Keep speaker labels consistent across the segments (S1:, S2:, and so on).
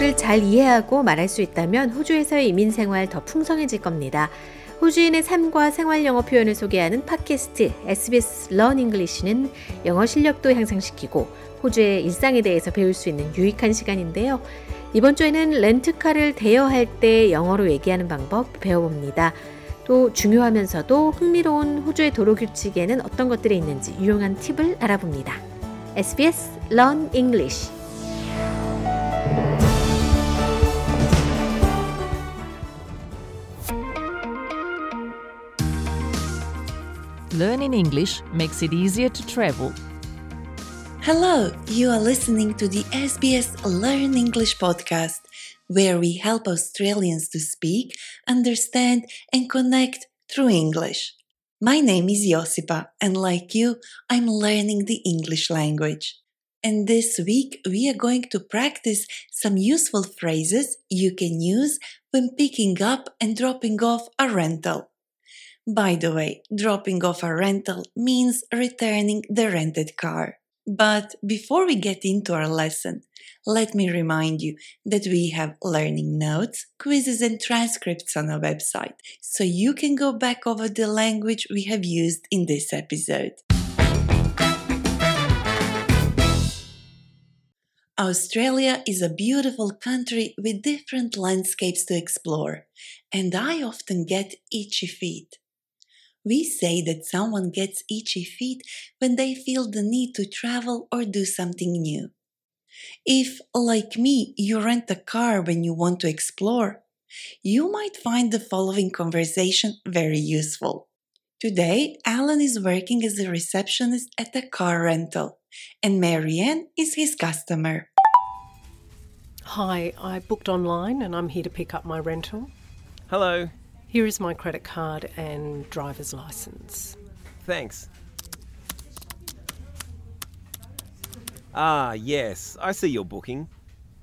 S1: 영어를 잘 이해하고 말할 수 있다면 호주에서의 이민 생활 더 풍성해질 겁니다. 호주인의 삶과 생활 영어 표현을 소개하는 팟캐스트 SBS Learn English는 영어 실력도 향상시키고 호주의 일상에 대해서 배울 수 있는 유익한 시간인데요. 이번 주에는 렌트카를 대여할 때 영어로 얘기하는 방법 배워봅니다. 또 중요하면서도 흥미로운 호주의 도로 규칙에는 어떤 것들이 있는지 유용한 팁을 알아봅니다. SBS Learn English
S2: Learning English makes it easier to travel.
S3: Hello, you are listening to the SBS Learn English podcast, where we help Australians to speak, understand, and connect through English. My name is Josipa, and like you, I'm learning the English language. And this week, we are going to practice some useful phrases you can use when picking up and dropping off a rental. By the way, dropping off a rental means returning the rented car. But before we get into our lesson, let me remind you that we have learning notes, quizzes, and transcripts on our website, so you can go back over the language we have used in this episode. Australia is a beautiful country with different landscapes to explore, and I often get itchy feet. We say that someone gets itchy feet when they feel the need to travel or do something new. If, like me, you rent a car when you want to explore, you might find the following conversation very useful. Today, Alan is working as a receptionist at a car rental, and Marianne is his customer.
S4: Hi, I booked online and I'm here to pick up my rental.
S5: Hello.
S4: Here is my credit card and driver's license.
S5: Thanks. Ah, yes, I see your booking.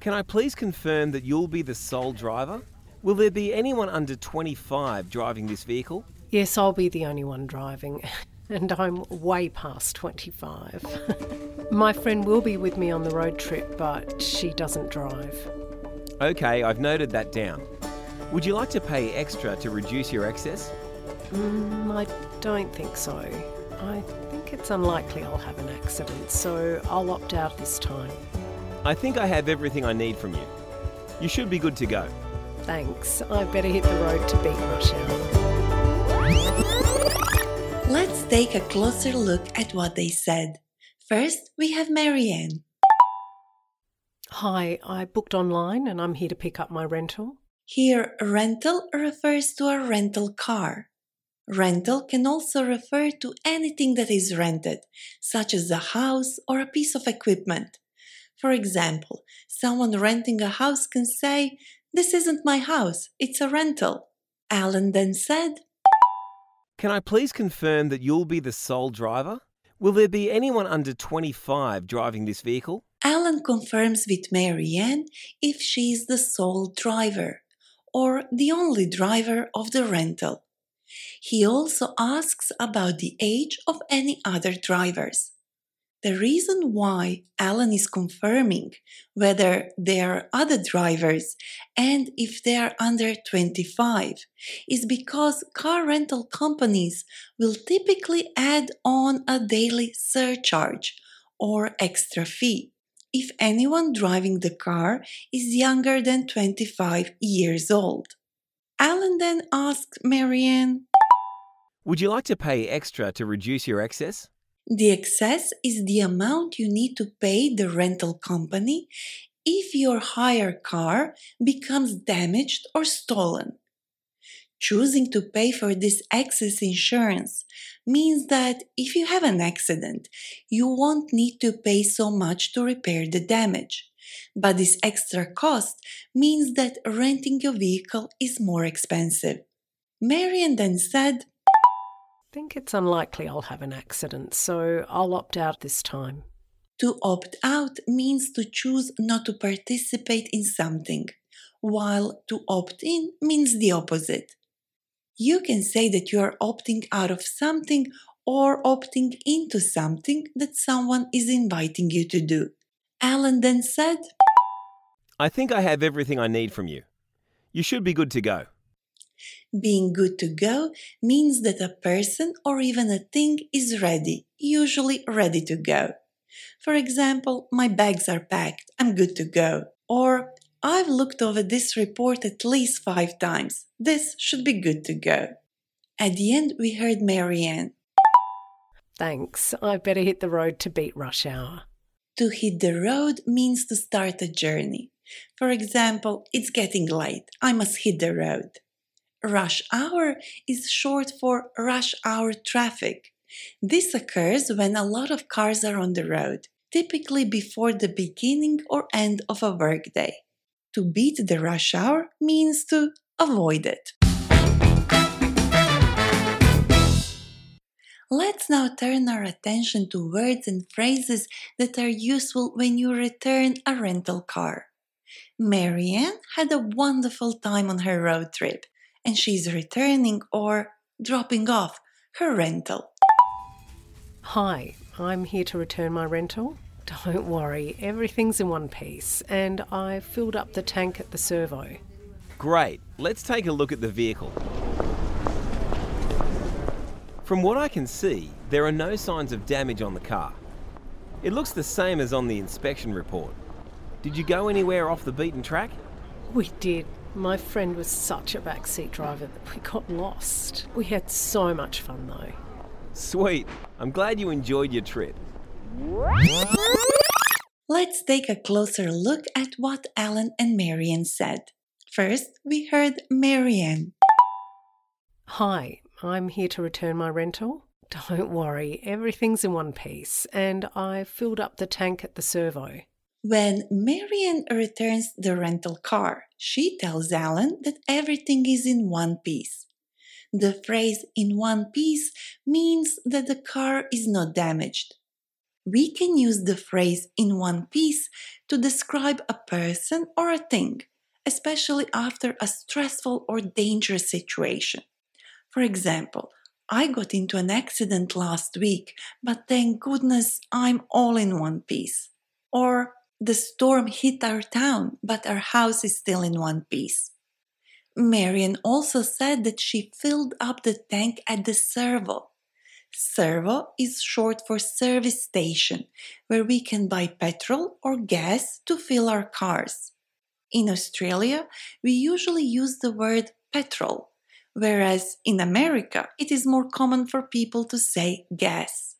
S5: Can I please confirm that you'll be the sole driver? Will there be anyone under 25 driving this vehicle?
S4: Yes, I'll be the only one driving, and I'm way past 25. my friend will be with me on the road trip, but she doesn't drive.
S5: Okay, I've noted that down. Would you like to pay extra to reduce your excess?
S4: Mm, I don't think so. I think it's unlikely I'll have an accident, so I'll opt out this time.
S5: I think I have everything I need from you. You should be good to go.
S4: Thanks. I better hit the road to beat rush hour.
S3: Let's take a closer look at what they said. First, we have Marianne.
S4: Hi, I booked online and I'm here to pick up my rental.
S3: Here, rental refers to a rental car. Rental can also refer to anything that is rented, such as a house or a piece of equipment. For example, someone renting a house can say, This isn't my house, it's a rental. Alan then said,
S5: Can I please confirm that you'll be the sole driver? Will there be anyone under 25 driving this vehicle?
S3: Alan confirms with Marianne if she is the sole driver or the only driver of the rental. He also asks about the age of any other drivers. The reason why Alan is confirming whether there are other drivers and if they are under 25 is because car rental companies will typically add on a daily surcharge or extra fee if anyone driving the car is younger than 25 years old. Alan then asked Marianne,
S5: Would you like to pay extra to reduce your excess?
S3: The excess is the amount you need to pay the rental company if your hire car becomes damaged or stolen. Choosing to pay for this excess insurance means that if you have an accident, you won't need to pay so much to repair the damage. But this extra cost means that renting your vehicle is more expensive. Marianne then said,
S4: I think it's unlikely I'll have an accident, so I'll opt out this time.
S3: To opt out means to choose not to participate in something, while to opt in means the opposite you can say that you are opting out of something or opting into something that someone is inviting you to do. Alan then said,
S5: I think I have everything I need from you. You should be good to go.
S3: Being good to go means that a person or even a thing is ready, usually ready to go. For example, my bags are packed, I'm good to go. Or, I've looked over this report at least five times, this should be good to go. At the end, we heard Marianne.
S4: Thanks, I better hit the road to beat rush hour.
S3: To hit the road means to start a journey. For example, it's getting late, I must hit the road. Rush hour is short for rush hour traffic. This occurs when a lot of cars are on the road, typically before the beginning or end of a workday. To beat the rush hour means to avoid it. Let's now turn our attention to words and phrases that are useful when you return a rental car. Marianne had a wonderful time on her road trip and she's returning or dropping off her rental.
S4: Hi, I'm here to return my rental. Don't worry, everything's in one piece, and I filled up the tank at the servo.
S5: Great, let's take a look at the vehicle. From what I can see, there are no signs of damage on the car. It looks the same as on the inspection report. Did you go anywhere off the beaten track?
S4: We did. My friend was such a backseat driver that we got lost. We had so much fun though.
S5: Sweet. I'm glad you enjoyed your trip.
S3: Let's take a closer look at what Alan and Marianne said. First, we heard Marianne.
S4: Hi, I'm here to return my rental. Don't worry, everything's in one piece, and I filled up the tank at the servo.
S3: When Marianne returns the rental car, she tells Alan that everything is in one piece. The phrase in one piece means that the car is not damaged. We can use the phrase in one piece to describe a person or a thing, especially after a stressful or dangerous situation. For example, I got into an accident last week, but thank goodness I'm all in one piece. Or the storm hit our town, but our house is still in one piece. Marianne also said that she filled up the tank at the servo. Servo is short for service station, where we can buy petrol or gas to fill our cars. In Australia, we usually use the word petrol, whereas in America, it is more common for people to say gas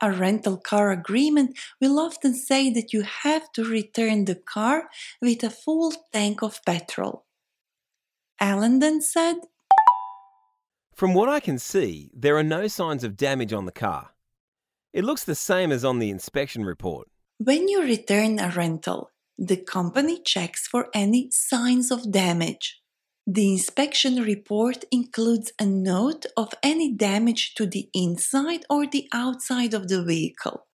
S3: a rental car agreement will often say that you have to return the car with a full tank of petrol. Alan then said,
S5: From what I can see, there are no signs of damage on the car. It looks the same as on the inspection report.
S3: When you return a rental, the company checks for any signs of damage. The inspection report includes a note of any damage to the inside or the outside of the vehicle,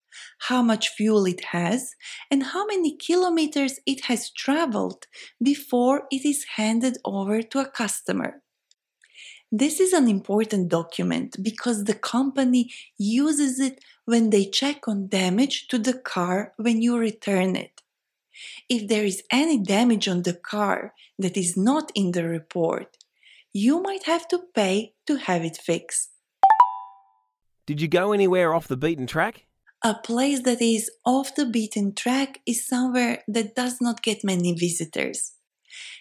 S3: how much fuel it has, and how many kilometers it has traveled before it is handed over to a customer. This is an important document because the company uses it when they check on damage to the car when you return it. If there is any damage on the car that is not in the report, you might have to pay to have it fixed.
S5: Did you go anywhere off the beaten track?
S3: A place that is off the beaten track is somewhere that does not get many visitors.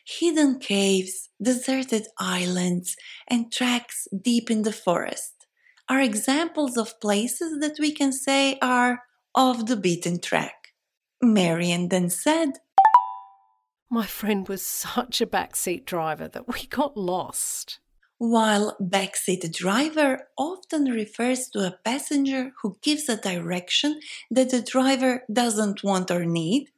S3: Hidden caves, deserted islands, and tracks deep in the forest are examples of places that we can say are off the beaten track. Marianne then said,
S4: My friend was such a backseat driver that we got lost.
S3: While backseat driver often refers to a passenger who gives a direction that the driver doesn't want or need,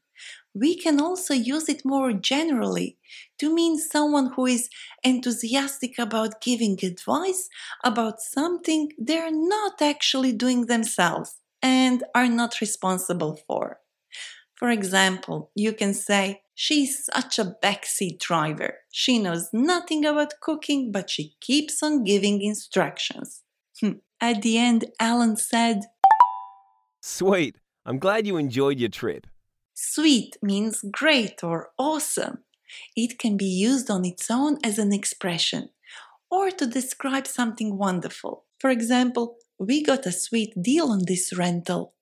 S3: we can also use it more generally to mean someone who is enthusiastic about giving advice about something they're not actually doing themselves and are not responsible for. For example, you can say, She's such a backseat driver. She knows nothing about cooking, but she keeps on giving instructions. Hmm. At the end, Alan said,
S5: Sweet. I'm glad you enjoyed your trip.
S3: Sweet means great or awesome. It can be used on its own as an expression or to describe something wonderful. For example, we got a sweet deal on this rental.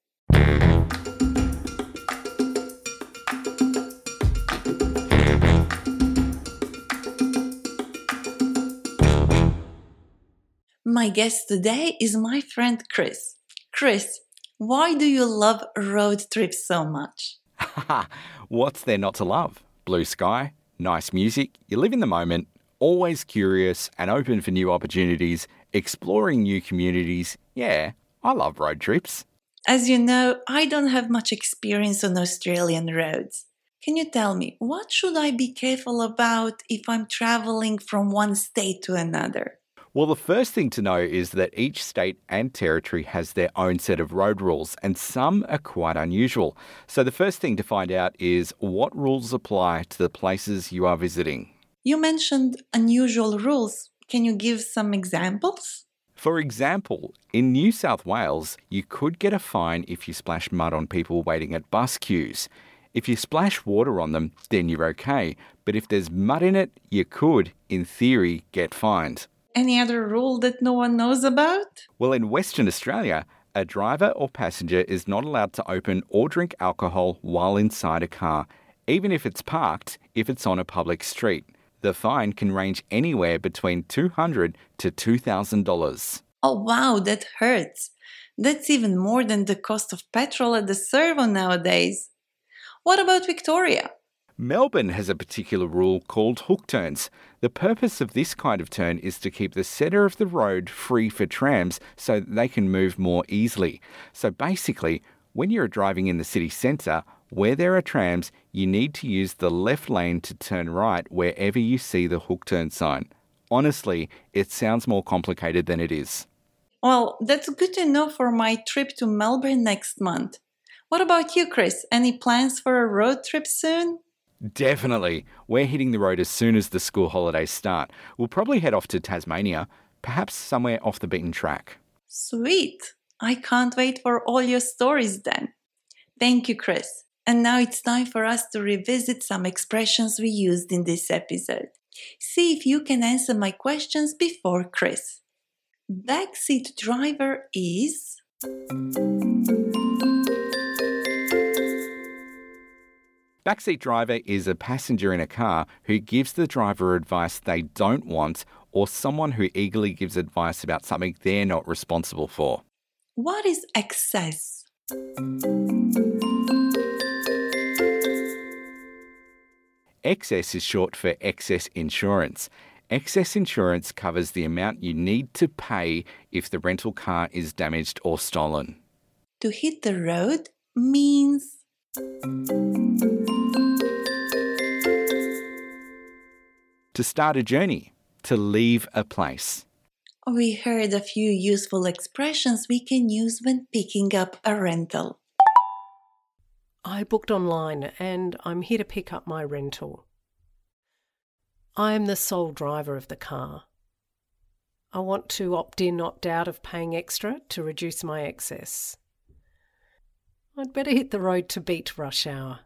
S3: My guest today is my friend Chris. Chris, why do you love road trips so much?
S6: What's there not to love? Blue sky, nice music, you live in the moment, always curious and open for new opportunities, exploring new communities. Yeah, I love road trips.
S3: As you know, I don't have much experience on Australian roads. Can you tell me what should I be careful about if I'm traveling from one state to another?
S6: Well, the first thing to know is that each state and territory has their own set of road rules, and some are quite unusual. So, the first thing to find out is what rules apply to the places you are visiting.
S3: You mentioned unusual rules. Can you give some examples?
S6: For example, in New South Wales, you could get a fine if you splash mud on people waiting at bus queues. If you splash water on them, then you're okay. But if there's mud in it, you could, in theory, get fined.
S3: Any other rule that no one knows about?
S6: Well, in Western Australia, a driver or passenger is not allowed to open or drink alcohol while inside a car, even if it's parked, if it's on a public street. The fine can range anywhere between 200 to $2,000.
S3: Oh, wow, that hurts. That's even more than the cost of petrol at the servo nowadays. What about Victoria?
S6: Melbourne has a particular rule called hook turns. The purpose of this kind of turn is to keep the centre of the road free for trams so that they can move more easily. So basically, when you're driving in the city centre, where there are trams, you need to use the left lane to turn right wherever you see the hook turn sign. Honestly, it sounds more complicated than it is.
S3: Well, that's good to know for my trip to Melbourne next month. What about you, Chris? Any plans for a road trip soon?
S6: Definitely. We're hitting the road as soon as the school holidays start. We'll probably head off to Tasmania, perhaps somewhere off the beaten track.
S3: Sweet. I can't wait for all your stories then. Thank you, Chris. And now it's time for us to revisit some expressions we used in this episode. See if you can answer my questions before Chris. Backseat driver is.
S6: Backseat driver is a passenger in a car who gives the driver advice they don't want or someone who eagerly gives advice about something they're not responsible for.
S3: What is excess?
S6: Excess is short for excess insurance. Excess insurance covers the amount you need to pay if the rental car is damaged or stolen.
S3: To hit the road means.
S6: To start a journey, to leave a place.
S3: We heard a few useful expressions we can use when picking up a rental.
S4: I booked online and I'm here to pick up my rental. I am the sole driver of the car. I want to opt in, opt out of paying extra to reduce my excess. I'd better hit the road to beat rush hour.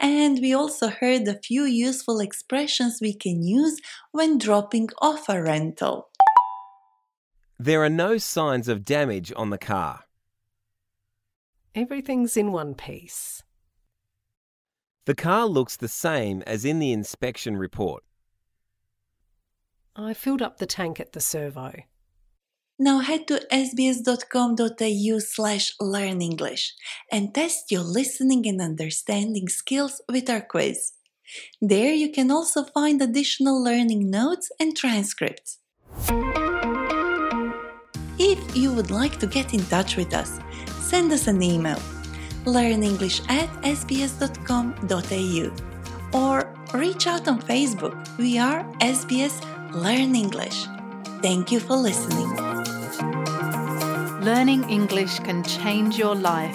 S3: And we also heard a few useful expressions we can use when dropping off a rental.
S5: There are no signs of damage on the car.
S4: Everything's in one piece.
S5: The car looks the same as in the inspection report.
S4: I filled up the tank at the servo.
S3: Now head to sbs.com.au slash learn English and test your listening and understanding skills with our quiz. There you can also find additional learning notes and transcripts. If you would like to get in touch with us, send us an email learnenglish at sbs.com.au or reach out on Facebook. We are SBS Learn English. Thank you for listening.
S7: Learning English can change your life.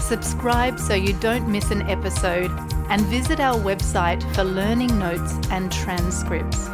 S7: Subscribe so you don't miss an episode and visit our website for learning notes and transcripts.